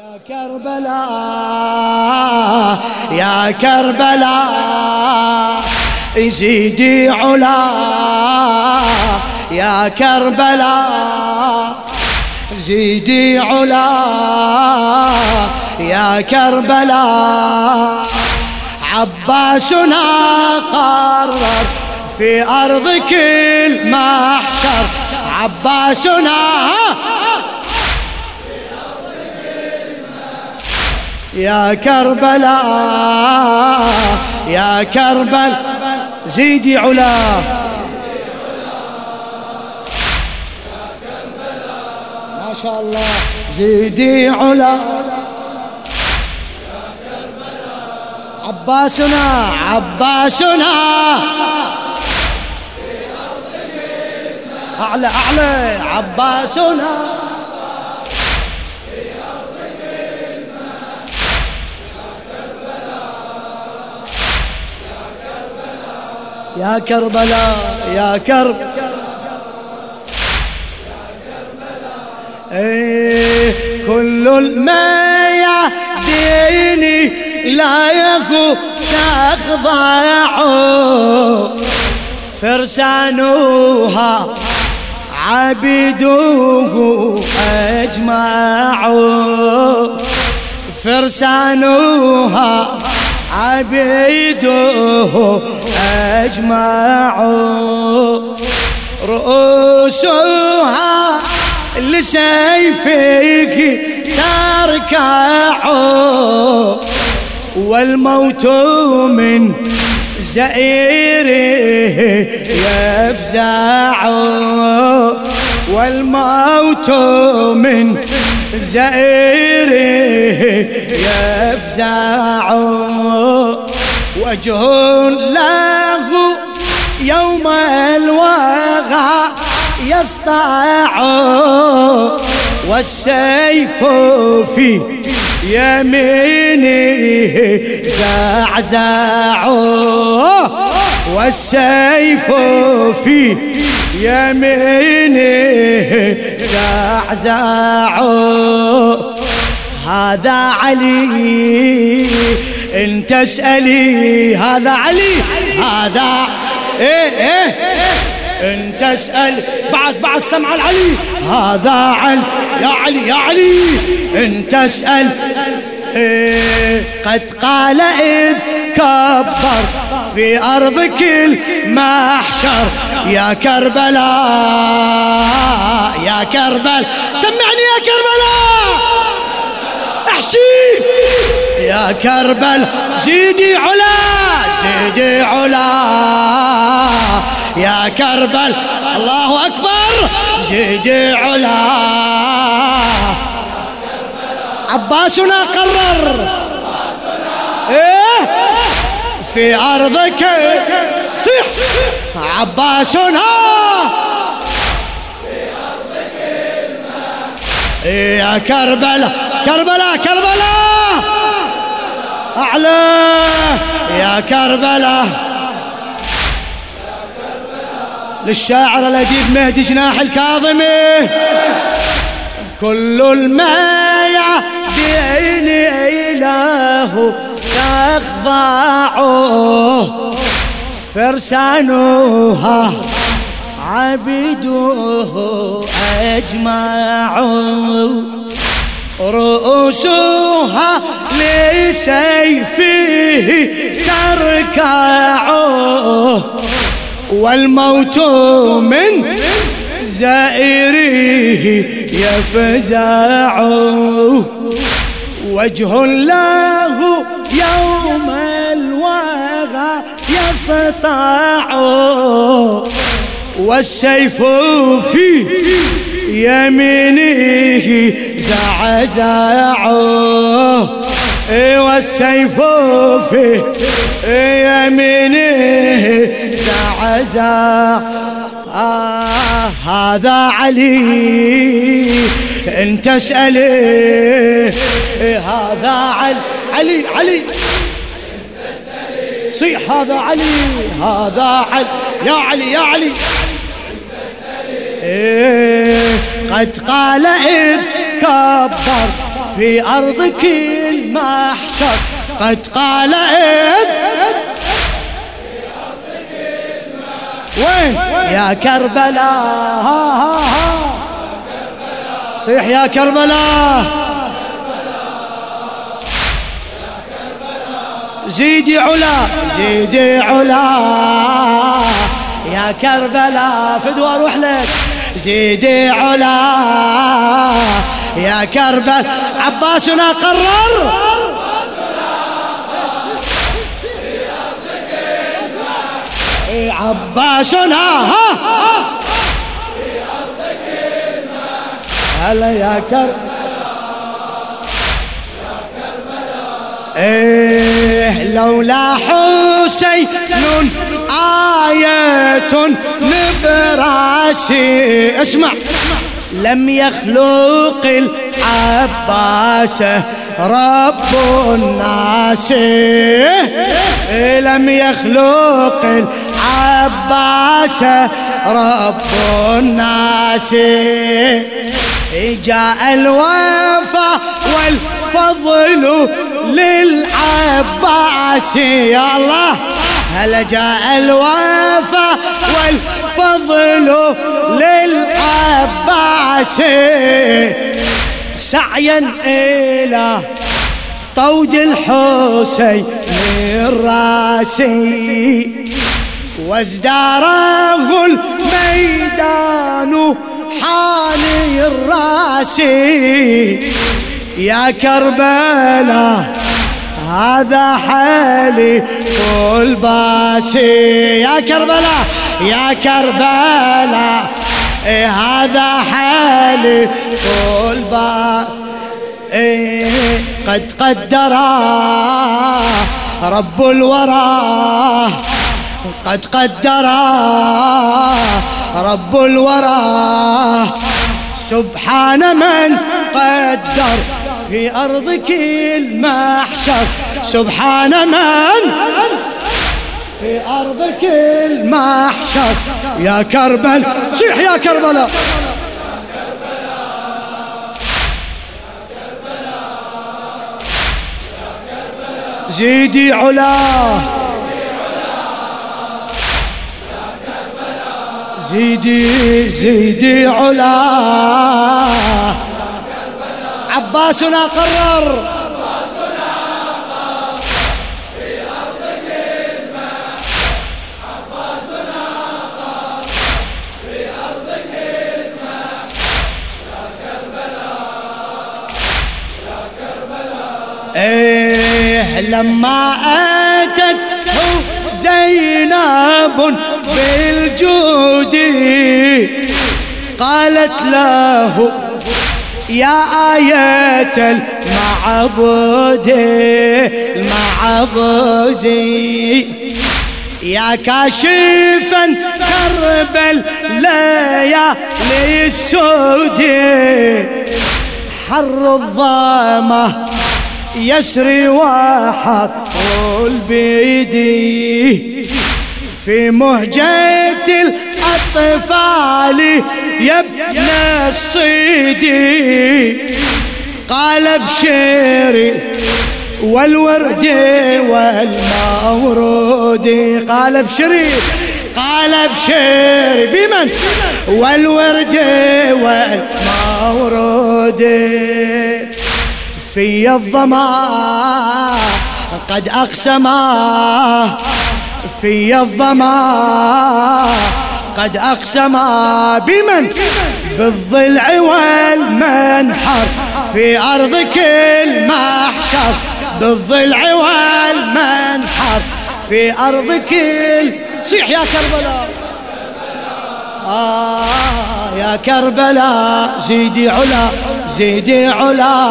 يا كربلاء يا كربلاء زيدي علا. يا كربلاء زيدي علا. يا كربلاء عباسنا قرر في أرضك المحشر عباسنا يا كربلاء يا كربل زيدي علا. ما شاء الله زيدي علا. عباسنا عباسنا. أعلى أعلى عباسنا. يا كربلاء يا كرب. إيه كل الميا ديني لا يخو تخضعوا فرسانوها عبدوه أجمعوا فرسانوها عبيده أجمعوا رؤوسها لسيفك تركعوا والموت من زئيره يفزع. والموت من زئيره يفزع وجه له يوم الوغى يسطع والسيف في يمينه زعزع والسيف في يمينه زعزع هذا علي. إن تسألي هذا علي. هذا إيه إيه. إن تسأل بعد بعد سمع العلي. هذا علي. يا علي يا علي. إن تسأل إيه قد قال إذ كبر. في أرضك المحشر يا كربلاء يا كربل سمعني يا كربلاء أحشي. يا كربل زيدي علا زيدي علا. يا كربل الله أكبر. زيدي علا. عباسنا قرر. إيه؟ في أرضك. صيح. عباسنا. إيه يا كربلاء كربلاء كربلاء أعلى. يا كربلاء للشاعر الأديب مهدي جناح الكاظمي. كل المايا ديني إله تخضعه فرسانها عبدوه أجمعوا. رؤوسها لسيفه تركعوا. والموت من زائره يفزع. وجه له يوم الوغى يسطع والسيف في يمينه زعزع والسيف في يمينه زعزع آه هذا علي إن تسأله هذا علي. علي علي. صيح هذا علي هذا علي. يا علي يا علي. إيه قد قال إذ كبر في أرضك المحشر. قد قال إذ وين؟ يا كربلاء. صيح يا كربلاء. زيدي علا زيدي علا. يا كربلاء فدوى أروح لك. زيدي علا. يا كربلاء عباسنا قرر. عباسنا. ها هلا يا كربلاء إيه لولا حسين آية نبراسي اسمع. لم يخلق العباس رب الناس. لم يخلق العباس رب الناس. جاء الوفا والفضل للعباس يا الله. هل جاء الوفا والفضل للعباس. سعيا إلى طود الحسين الراسي وازداره الميدان حالي الراسي. يا كربلاء هذا حالي طول باسي. يا كربلاء يا كربلاء إيه هذا حالي طول باسي. إيه قد قدر رب الورى قد قدر رب الورى. سبحان من قدر في أرضك المحشر سبحان من؟ في أرضك المحشر يا كربل صيح يا كربلاء. زيدي علاه زيدي زيدي علاه عباسنا قرر. إيه لما اتت زينب بالجود قالت له يا آية المعبود المعبود. يا كاشفا كرب الليالي السود حر الظامة يسري وحق البيدي في مهجة الأطفال يا ابن الصيدي قال ابشري والورد والمورود. قال ابشري قال ابشري بمن؟ والورد والمورود. في الظما قد أقسما في الظما قد أقسما بمن بالضلع والمنحر في أرضك المحشر بالضلع والمنحر في أرضك صيح يا كربلاء. آه يا كربلاء زيدي علا زيدي علا.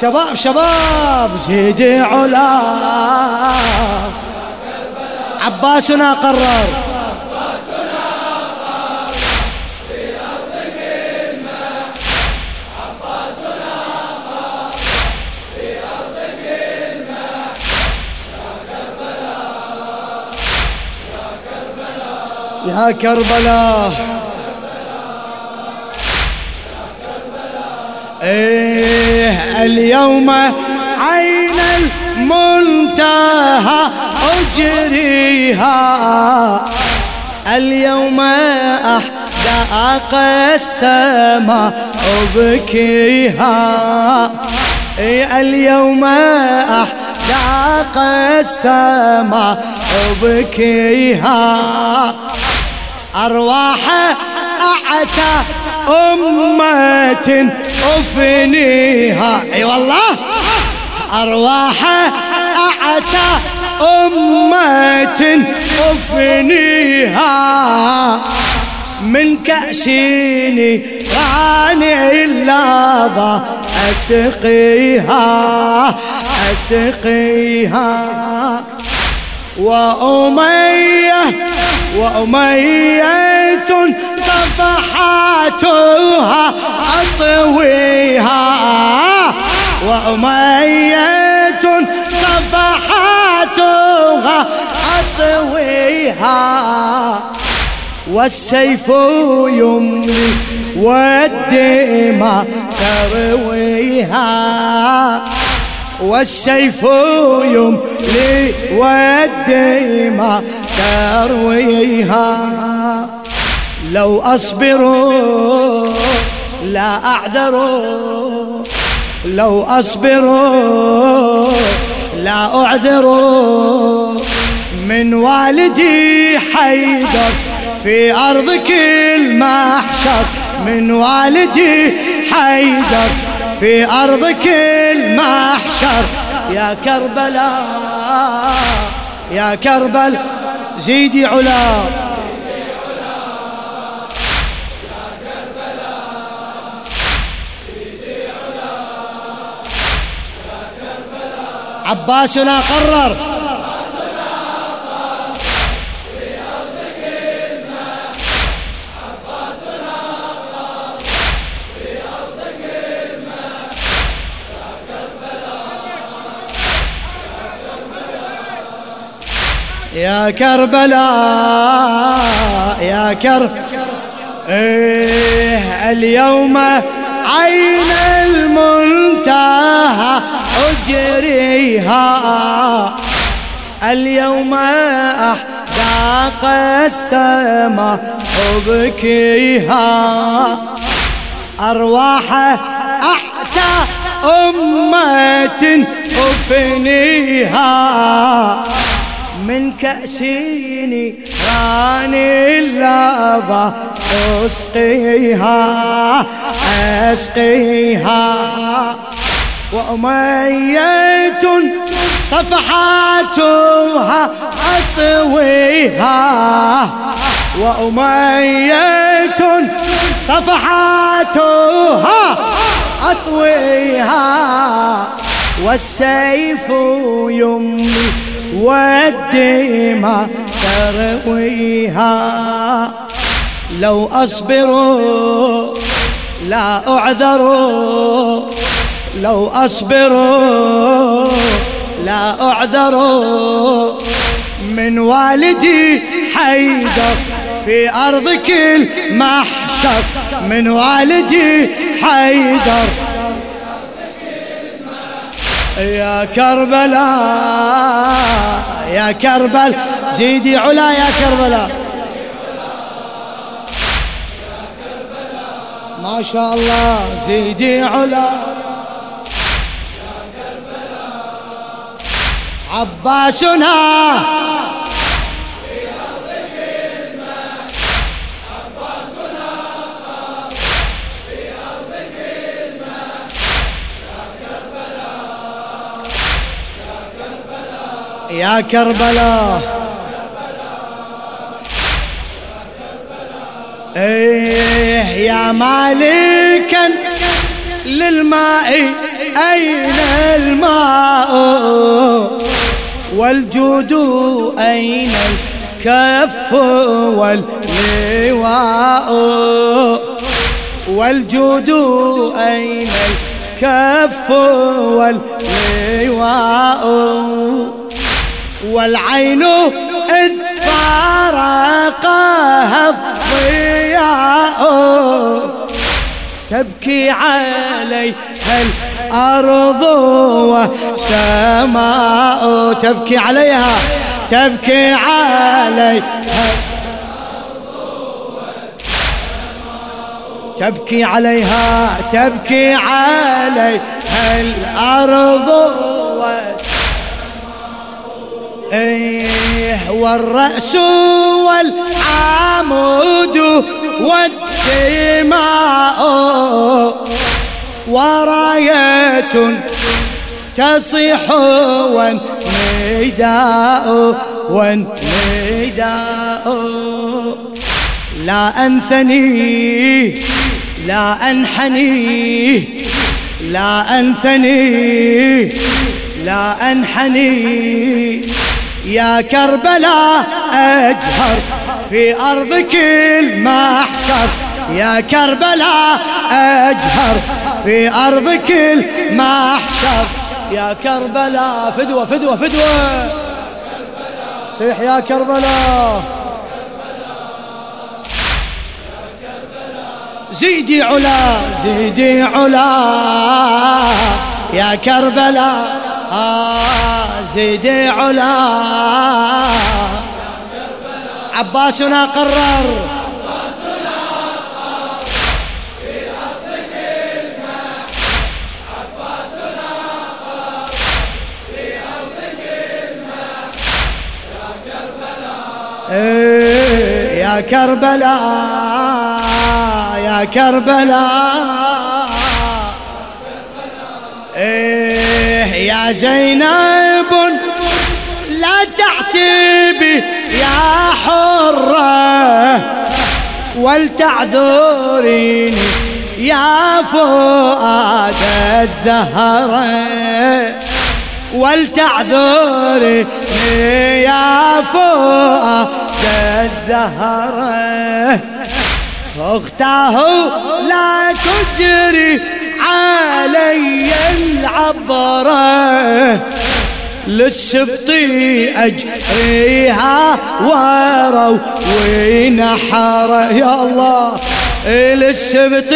شباب شباب زيدي علا. عباسنا قرر يا كربلاء. إيه اليوم عين المنتهى أجريها اليوم أحداق السماء أبكيها. إيه اليوم أحداق السماء أبكيها. أرواح أعتى أمة أفنيها. أي والله. أرواح أعتى أمة أفنيها من كأسيني راني اللظى أسقيها أسقيها. وأمية وأمية صفحاتها أطويها. وأمية صفحاتها أطويها والسيف يملي والدماء ترويها. والسيف يملي والدماء ترويها. لو أصبر لا أعذر لو أصبر لا أعذر من والدي حيدر في أرضك المحشر. من والدي حيدر في أرضك المحشر. يا كربلاء يا كربل زيدي علا. عباسنا قرر. يا كربلاء يا كرب إيه اليوم عين المنتهى. أجريها. اليوم أحداق السماء أبكيها. أرواح أعتى أمة أفنيها. من كأسيني راني اللظى أسقيها. أسقيها. وأمية صفحاتها أطويها. وأمية صفحاتها أطويها. والسيف يملي والدماء ترويها. لو أصبر لا أعذر لو أصبر لا أعذر من والدي حيدر في أرضك المحشر من والدي حيدر. يا كربلاء يا كربل زيدي علا يا كربلاء. ما شاء الله زيدي علا. عباسنا. يا كربلاء. إيه يا مالكا للماء أين الماء؟ والجود أين الكف واللواء؟ والجود أين الكف واللواء؟ والعين إذ فارقها الضياء. تبكي علي الأرض والسماء تبكي عليها تبكي علي تبكي عليها تبكي علي الأرض إيه والرأس والعمود والدماء. وراية تصيح والنداء والنداء. لا أنثني لا أنحني لا أنثني لا أنحني. يا كربلاء أجهر في أرضك المحشر يا كربلاء أجهر في أرضك المحشر يا كربلاء فدوة فدوة فدوة. صيح يا كربلاء. زيدي علا زيدي علا. يا كربلاء آه زيدي علا. عباسنا قرر. إيه، يا كربلاء يا كربلاء. إيه يا زينب لا تعتبي يا حرة ولتعذريني يا فؤاد الزهرة. ولتعذري يا فؤاد الزهرة اختاه لا تجري علي العبرة للسبط أجريها وروا ونحر. يا الله للسبط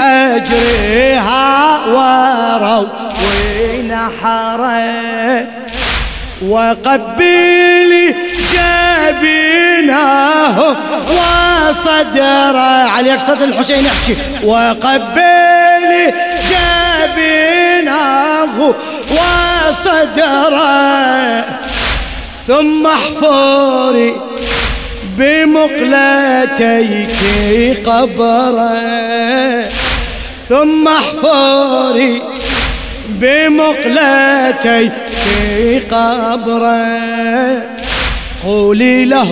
أجريها وروا نحره وقبلي جبيناه وصدره عليك صدر الحسين احكي. وقبلي جبيناه وصدره ثم احفري بمقلتيك قبره. ثم احفري بمقلتي في قبره. قولي له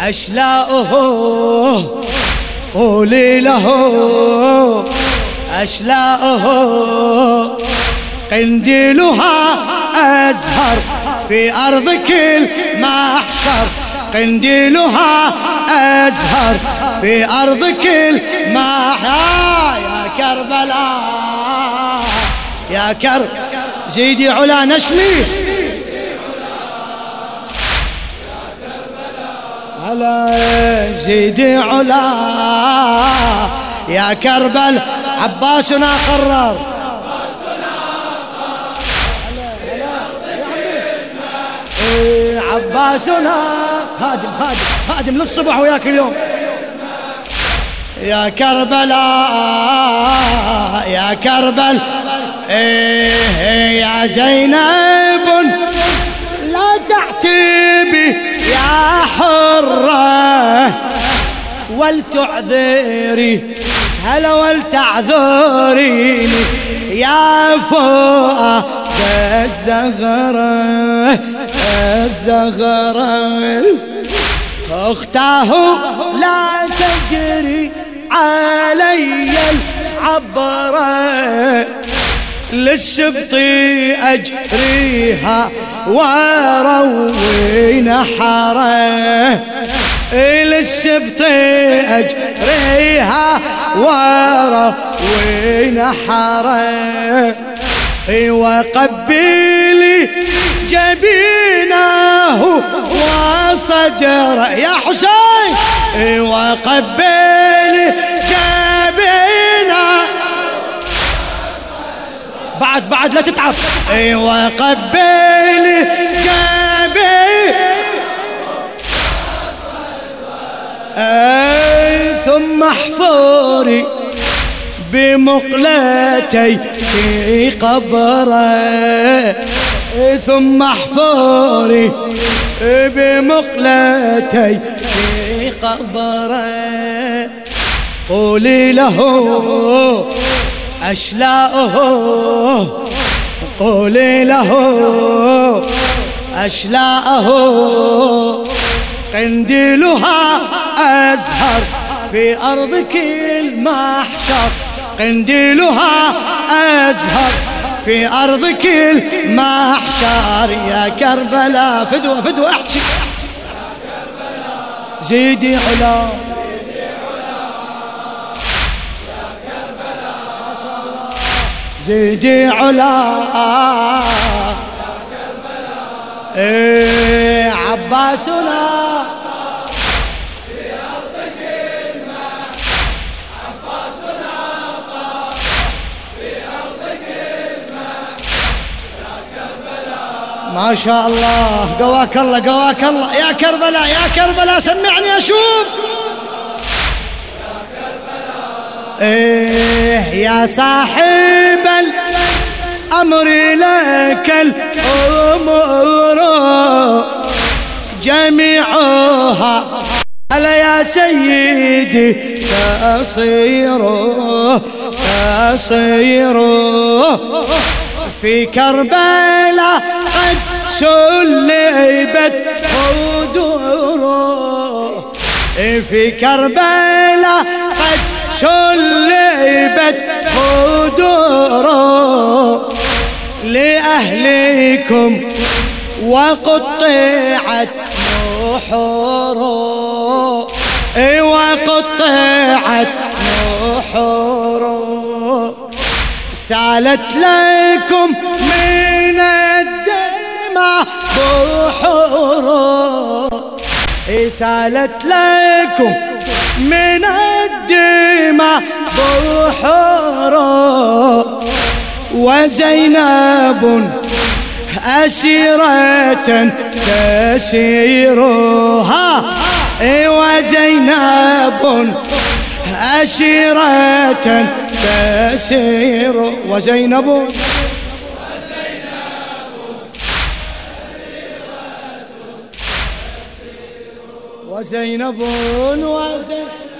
أشلاؤه. قولي له أشلاؤه. قنديلها أزهر في أرضك المحشر قنديلها أزهر في أرضك المحشر يا كربلاء. كر زيدي علا نشمي هلا زيدي علا. يا كربل عباسنا قرر. إيه، عباسنا خادم خادم خادم للصبح وياك اليوم. يا كربلاء يا كربل إيه يا زينب لا تعتبي يا حرة ولتعذري هلا ولتعذريني يا فؤاد الزغرة الزغرة. أختاه لا تجري علي العبرة. للسبط أجريها وروي نحره للسبط أجريها وروي نحره وقبلي جبينه وصدره يا حسين. وقبلي بعد بعد لا تتعب. أيوه قبيلي قبيل اي ثم احفوري بمقلتي في قبره ثم احفوري بمقلتي في قبره قولي له أشلاؤه قولي له. أشلاؤه قنديلها أزهر في أرض كل محشر قنديلها أزهر في أرض كل محشر يا كربلاء فدوة فدوة احكي. زيدي علا زيدي علا. إيه عباسنا. ما شاء الله. قواك الله قواك الله. يا كربلاء يا كربلاء سمعني أشوف. إيه يا صاحب الأمر لك الأمور جميعها هلا يا سيدي تصير تصير في كربلاء قد سلبت خدوره في كربلاء قد سلبت خدوره لأهلكم وقطعت نحوره وقطعت نحوره سالت لكم من الدماء بحور سالت لكم من الدماء بحور وزينب أسيرة تسيرها. وزينب أسيرة تسير. وزينب وزينب وزينب